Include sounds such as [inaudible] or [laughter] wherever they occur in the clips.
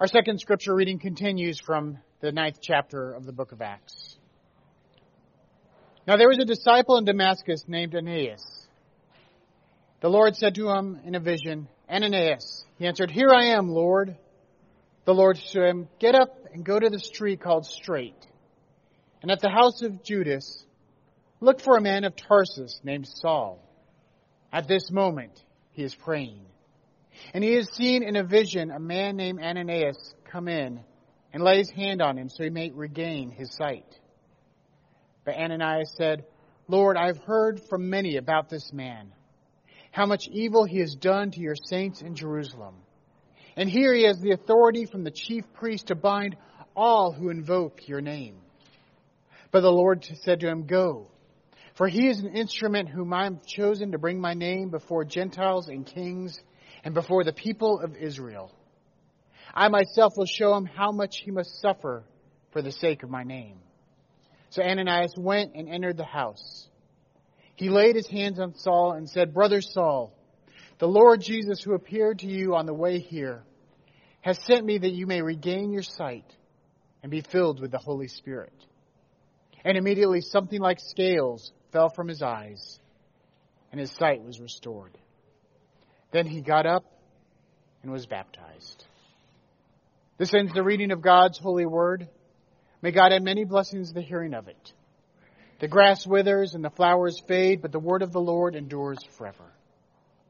Our second scripture reading continues from the ninth chapter of the book of Acts. Now there was a disciple in Damascus named Ananias. The Lord said to him in a vision, Ananias. He answered, Here I am, Lord. The Lord said to him, Get up and go to the street called Straight. And at the house of Judas, look for a man of Tarsus named Saul. At this moment, he is praying. And he has seen in a vision a man named Ananias come in and lay his hand on him so he may regain his sight. But Ananias said, Lord, I've heard from many about this man, how much evil he has done to your saints in Jerusalem. And here he has the authority from the chief priest to bind all who invoke your name. But the Lord said to him, Go, for he is an instrument whom I have chosen to bring my name before Gentiles and kings and before the people of Israel. I myself will show him how much he must suffer for the sake of my name. So Ananias went and entered the house. He laid his hands on Saul and said, Brother Saul, the Lord Jesus who appeared to you on the way here has sent me that you may regain your sight and be filled with the Holy Spirit. And immediately something like scales fell from his eyes and his sight was restored. Then he got up and was baptized. This ends the reading of God's holy word. May God add many blessings to the hearing of it. The grass withers and the flowers fade, but the word of the Lord endures forever.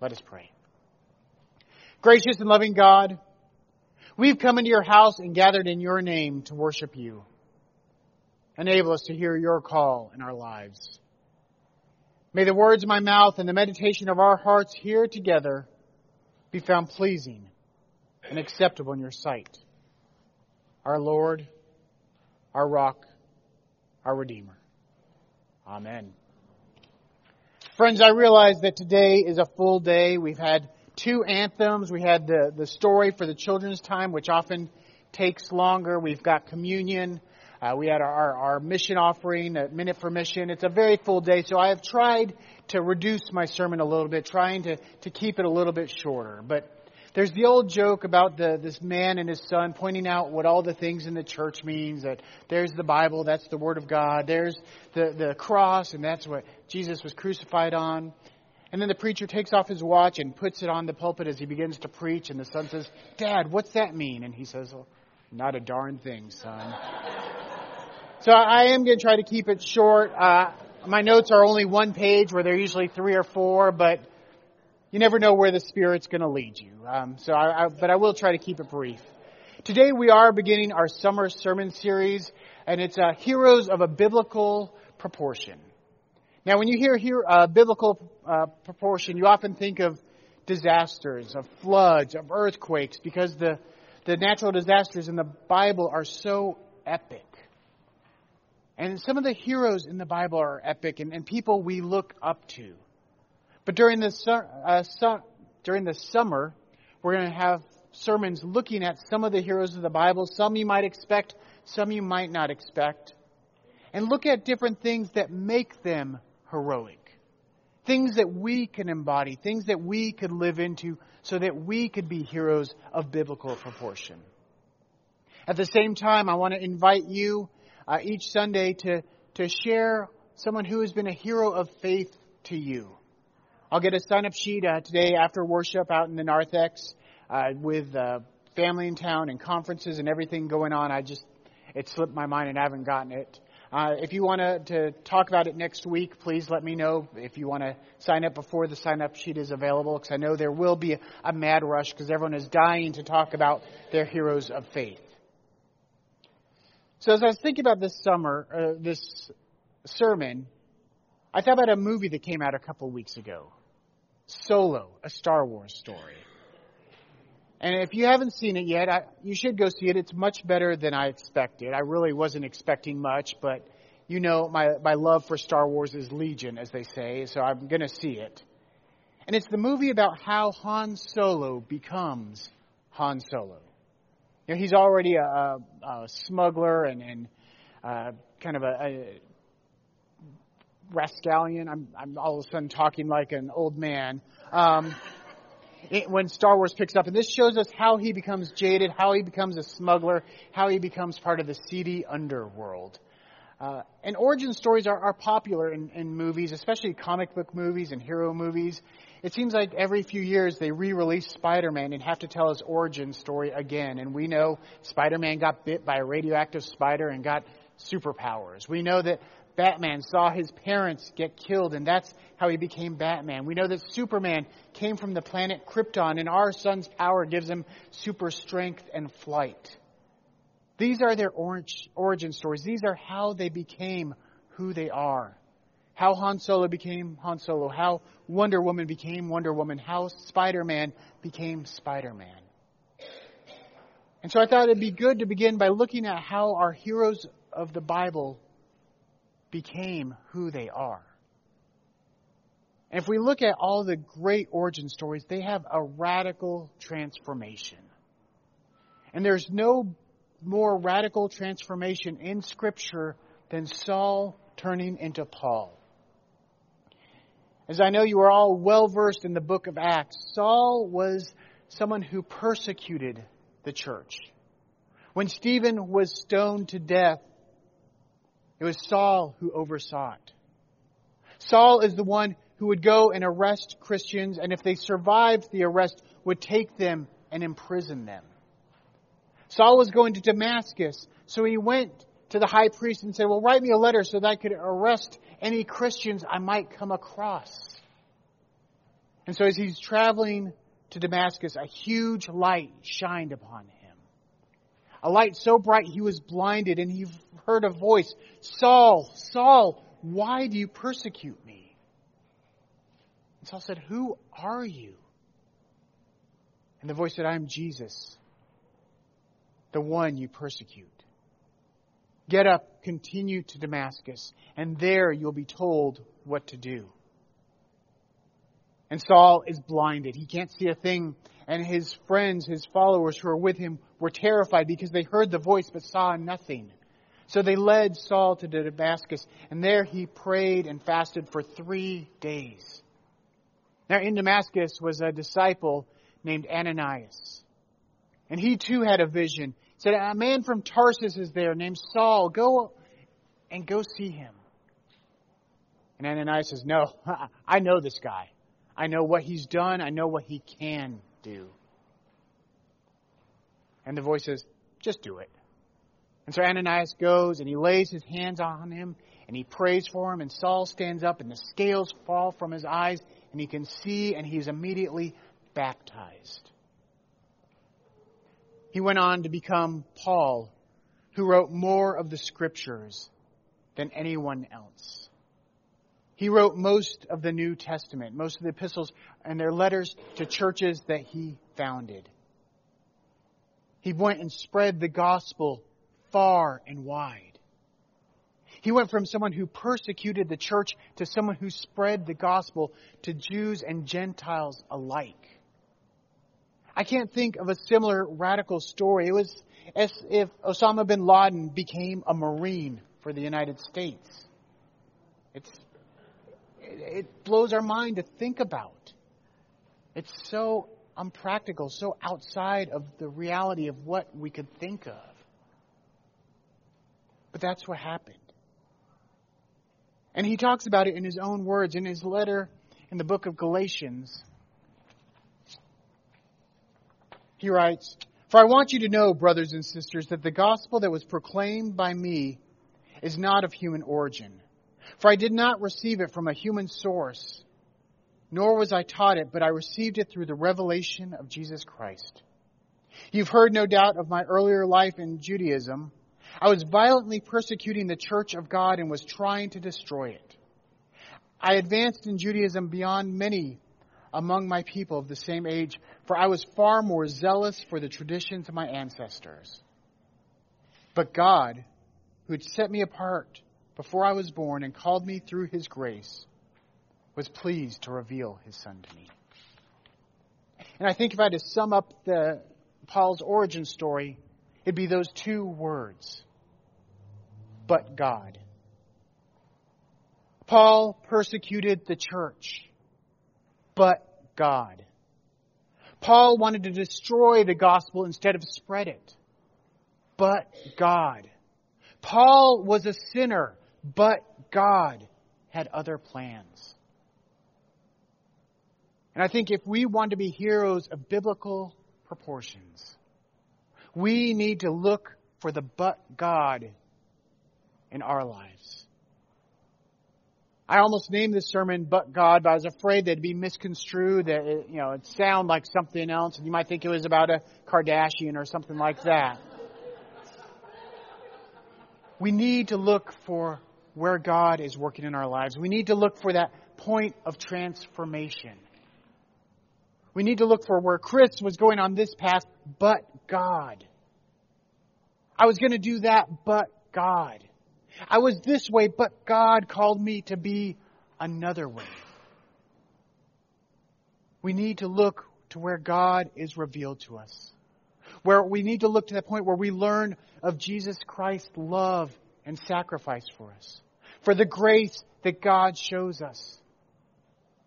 Let us pray. Gracious and loving God, we've come into your house and gathered in your name to worship you. Enable us to hear your call in our lives. May the words of my mouth and the meditation of our hearts here together be found pleasing and acceptable in your sight. Our Lord, our rock, our Redeemer. Amen. Friends, I realize that today is a full day. We've had two anthems. We had the, the story for the children's time, which often takes longer. We've got communion. Uh, we had our, our, mission offering, a minute for mission. It's a very full day, so I have tried to reduce my sermon a little bit, trying to, to keep it a little bit shorter. But there's the old joke about the, this man and his son pointing out what all the things in the church means. That there's the Bible, that's the Word of God. There's the, the cross, and that's what Jesus was crucified on. And then the preacher takes off his watch and puts it on the pulpit as he begins to preach. And the son says, Dad, what's that mean? And he says, well, Not a darn thing, son. So I am going to try to keep it short. Uh, my notes are only one page where they're usually three or four, but you never know where the Spirit's going to lead you. Um, so I, I, but I will try to keep it brief. Today we are beginning our summer sermon series, and it's uh, Heroes of a Biblical Proportion. Now, when you hear here, uh, biblical uh, proportion, you often think of disasters, of floods, of earthquakes, because the, the natural disasters in the Bible are so epic. And some of the heroes in the Bible are epic and, and people we look up to. But during the, uh, su- during the summer, we're going to have sermons looking at some of the heroes of the Bible. Some you might expect, some you might not expect. And look at different things that make them heroic. Things that we can embody, things that we could live into so that we could be heroes of biblical proportion. At the same time, I want to invite you uh, each Sunday to, to share someone who has been a hero of faith to you. I'll get a sign up sheet uh, today after worship out in the narthex uh, with uh, family in town and conferences and everything going on. I just, it slipped my mind and I haven't gotten it. Uh, if you want to, talk about it next week, please let me know. If you want to sign up before the sign up sheet is available, because I know there will be a, a mad rush because everyone is dying to talk about their heroes of faith. So as I was thinking about this summer, uh, this sermon, I thought about a movie that came out a couple weeks ago, Solo, a Star Wars story. And if you haven't seen it yet, I, you should go see it. It's much better than I expected. I really wasn't expecting much, but you know my, my love for Star Wars is legion, as they say, so I'm going to see it. And it's the movie about how Han Solo becomes Han Solo. You know, he's already a, a, a smuggler and, and uh, kind of a, a rascallion. I'm, I'm all of a sudden talking like an old man. Um, when Star Wars picks up. And this shows us how he becomes jaded, how he becomes a smuggler, how he becomes part of the seedy underworld. Uh, and origin stories are, are popular in, in movies, especially comic book movies and hero movies. It seems like every few years they re-release Spider-Man and have to tell his origin story again. And we know Spider-Man got bit by a radioactive spider and got superpowers. We know that Batman saw his parents get killed, and that's how he became Batman. We know that Superman came from the planet Krypton, and our sun's power gives him super strength and flight. These are their origin stories. These are how they became who they are. How Han Solo became Han Solo. How Wonder Woman became Wonder Woman. How Spider Man became Spider Man. And so I thought it'd be good to begin by looking at how our heroes of the Bible became who they are. And if we look at all the great origin stories, they have a radical transformation. And there's no more radical transformation in Scripture than Saul turning into Paul. As I know you are all well versed in the book of Acts, Saul was someone who persecuted the church. When Stephen was stoned to death, it was Saul who oversaw it. Saul is the one who would go and arrest Christians, and if they survived the arrest, would take them and imprison them. Saul was going to Damascus, so he went to the high priest and said, Well, write me a letter so that I could arrest any Christians I might come across. And so as he's traveling to Damascus, a huge light shined upon him. A light so bright he was blinded, and he heard a voice Saul, Saul, why do you persecute me? And Saul said, Who are you? And the voice said, I am Jesus, the one you persecute. Get up, continue to Damascus, and there you'll be told what to do. And Saul is blinded. He can't see a thing. And his friends, his followers who are with him, were terrified because they heard the voice but saw nothing. So they led Saul to Damascus, and there he prayed and fasted for three days. Now in Damascus was a disciple named Ananias. And he too had a vision. Said, A man from Tarsus is there named Saul. Go and go see him. And Ananias says, No, [laughs] I know this guy. I know what he's done. I know what he can do. And the voice says, Just do it. And so Ananias goes and he lays his hands on him and he prays for him, and Saul stands up and the scales fall from his eyes and he can see and he's immediately baptized. He went on to become Paul, who wrote more of the scriptures than anyone else. He wrote most of the New Testament, most of the epistles and their letters to churches that he founded. He went and spread the gospel far and wide. He went from someone who persecuted the church to someone who spread the gospel to Jews and Gentiles alike. I can't think of a similar radical story. It was as if Osama bin Laden became a Marine for the United States. It's, it blows our mind to think about. It's so unpractical, so outside of the reality of what we could think of. But that's what happened. And he talks about it in his own words in his letter in the book of Galatians. He writes, For I want you to know, brothers and sisters, that the gospel that was proclaimed by me is not of human origin. For I did not receive it from a human source, nor was I taught it, but I received it through the revelation of Jesus Christ. You've heard, no doubt, of my earlier life in Judaism I was violently persecuting the church of God and was trying to destroy it. I advanced in Judaism beyond many among my people of the same age, for I was far more zealous for the traditions of my ancestors. But God, who had set me apart before I was born and called me through his grace, was pleased to reveal his son to me. And I think if I had to sum up the Paul's origin story, it'd be those two words but God. Paul persecuted the church, but God. Paul wanted to destroy the gospel instead of spread it. But God. Paul was a sinner, but God had other plans. And I think if we want to be heroes of biblical proportions, we need to look for the but God in our lives. I almost named this sermon "But God," but I was afraid that it'd be misconstrued. That it, you know, it'd sound like something else, and you might think it was about a Kardashian or something like that. we need to look for where God is working in our lives. We need to look for that point of transformation. We need to look for where Chris was going on this path, but God. I was going to do that, but God. I was this way, but God called me to be another way. We need to look to where God is revealed to us. Where we need to look to that point where we learn of Jesus Christ's love and sacrifice for us. For the grace that God shows us.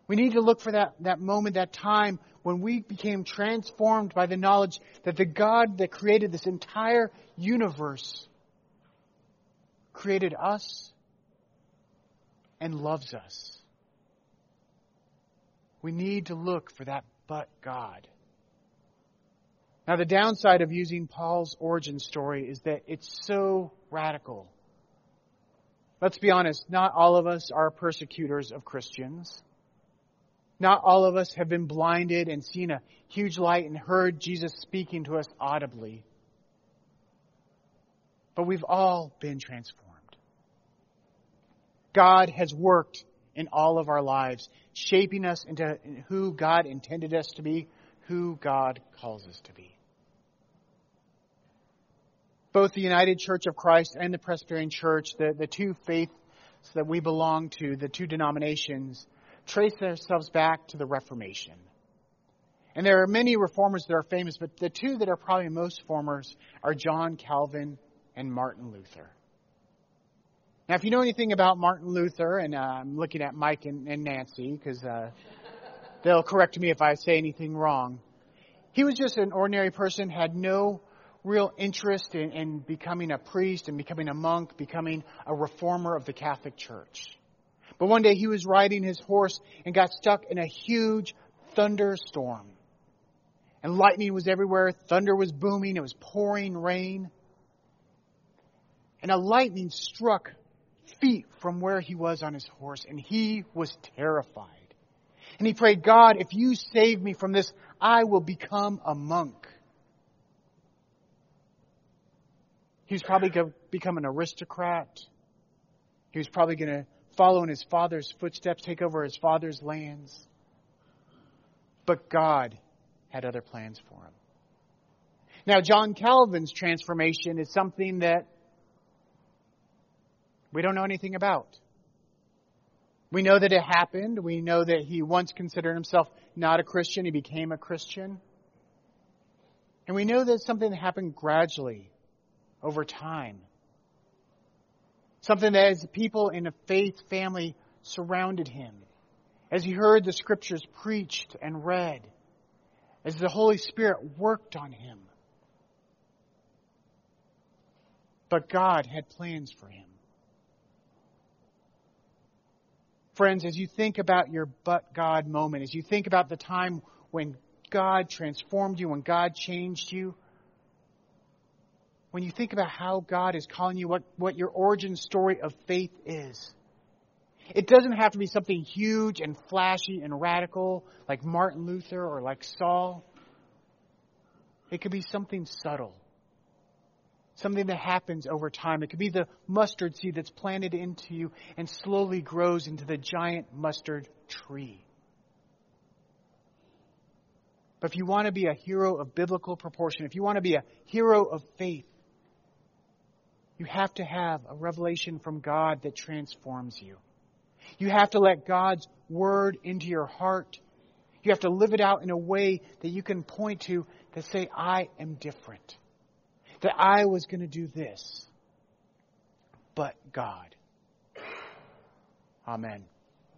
We need to look for that, that moment, that time when we became transformed by the knowledge that the God that created this entire universe created us and loves us. We need to look for that but God. Now, the downside of using Paul's origin story is that it's so radical. Let's be honest, not all of us are persecutors of Christians. Not all of us have been blinded and seen a huge light and heard Jesus speaking to us audibly. But we've all been transformed. God has worked in all of our lives, shaping us into who God intended us to be, who God calls us to be. Both the United Church of Christ and the Presbyterian Church, the, the two faiths that we belong to, the two denominations, trace themselves back to the Reformation. And there are many reformers that are famous, but the two that are probably most famous are John Calvin and Martin Luther. Now, if you know anything about Martin Luther, and uh, I'm looking at Mike and, and Nancy because uh, they'll correct me if I say anything wrong. He was just an ordinary person, had no real interest in, in becoming a priest and becoming a monk, becoming a reformer of the Catholic Church. But one day he was riding his horse and got stuck in a huge thunderstorm. And lightning was everywhere, thunder was booming, it was pouring rain. And a lightning struck feet from where he was on his horse, and he was terrified. And he prayed, God, if you save me from this, I will become a monk. He was probably going to become an aristocrat. He was probably going to follow in his father's footsteps, take over his father's lands. But God had other plans for him. Now, John Calvin's transformation is something that we don't know anything about. We know that it happened. We know that he once considered himself not a Christian. He became a Christian. And we know that something that happened gradually over time. Something that as people in a faith family surrounded him, as he heard the scriptures preached and read, as the Holy Spirit worked on him. But God had plans for him. Friends, as you think about your but God moment, as you think about the time when God transformed you, when God changed you, when you think about how God is calling you, what, what your origin story of faith is, it doesn't have to be something huge and flashy and radical like Martin Luther or like Saul. It could be something subtle something that happens over time. It could be the mustard seed that's planted into you and slowly grows into the giant mustard tree. But if you want to be a hero of biblical proportion, if you want to be a hero of faith, you have to have a revelation from God that transforms you. You have to let God's word into your heart. You have to live it out in a way that you can point to to say, I am different that I was going to do this, but God. Amen.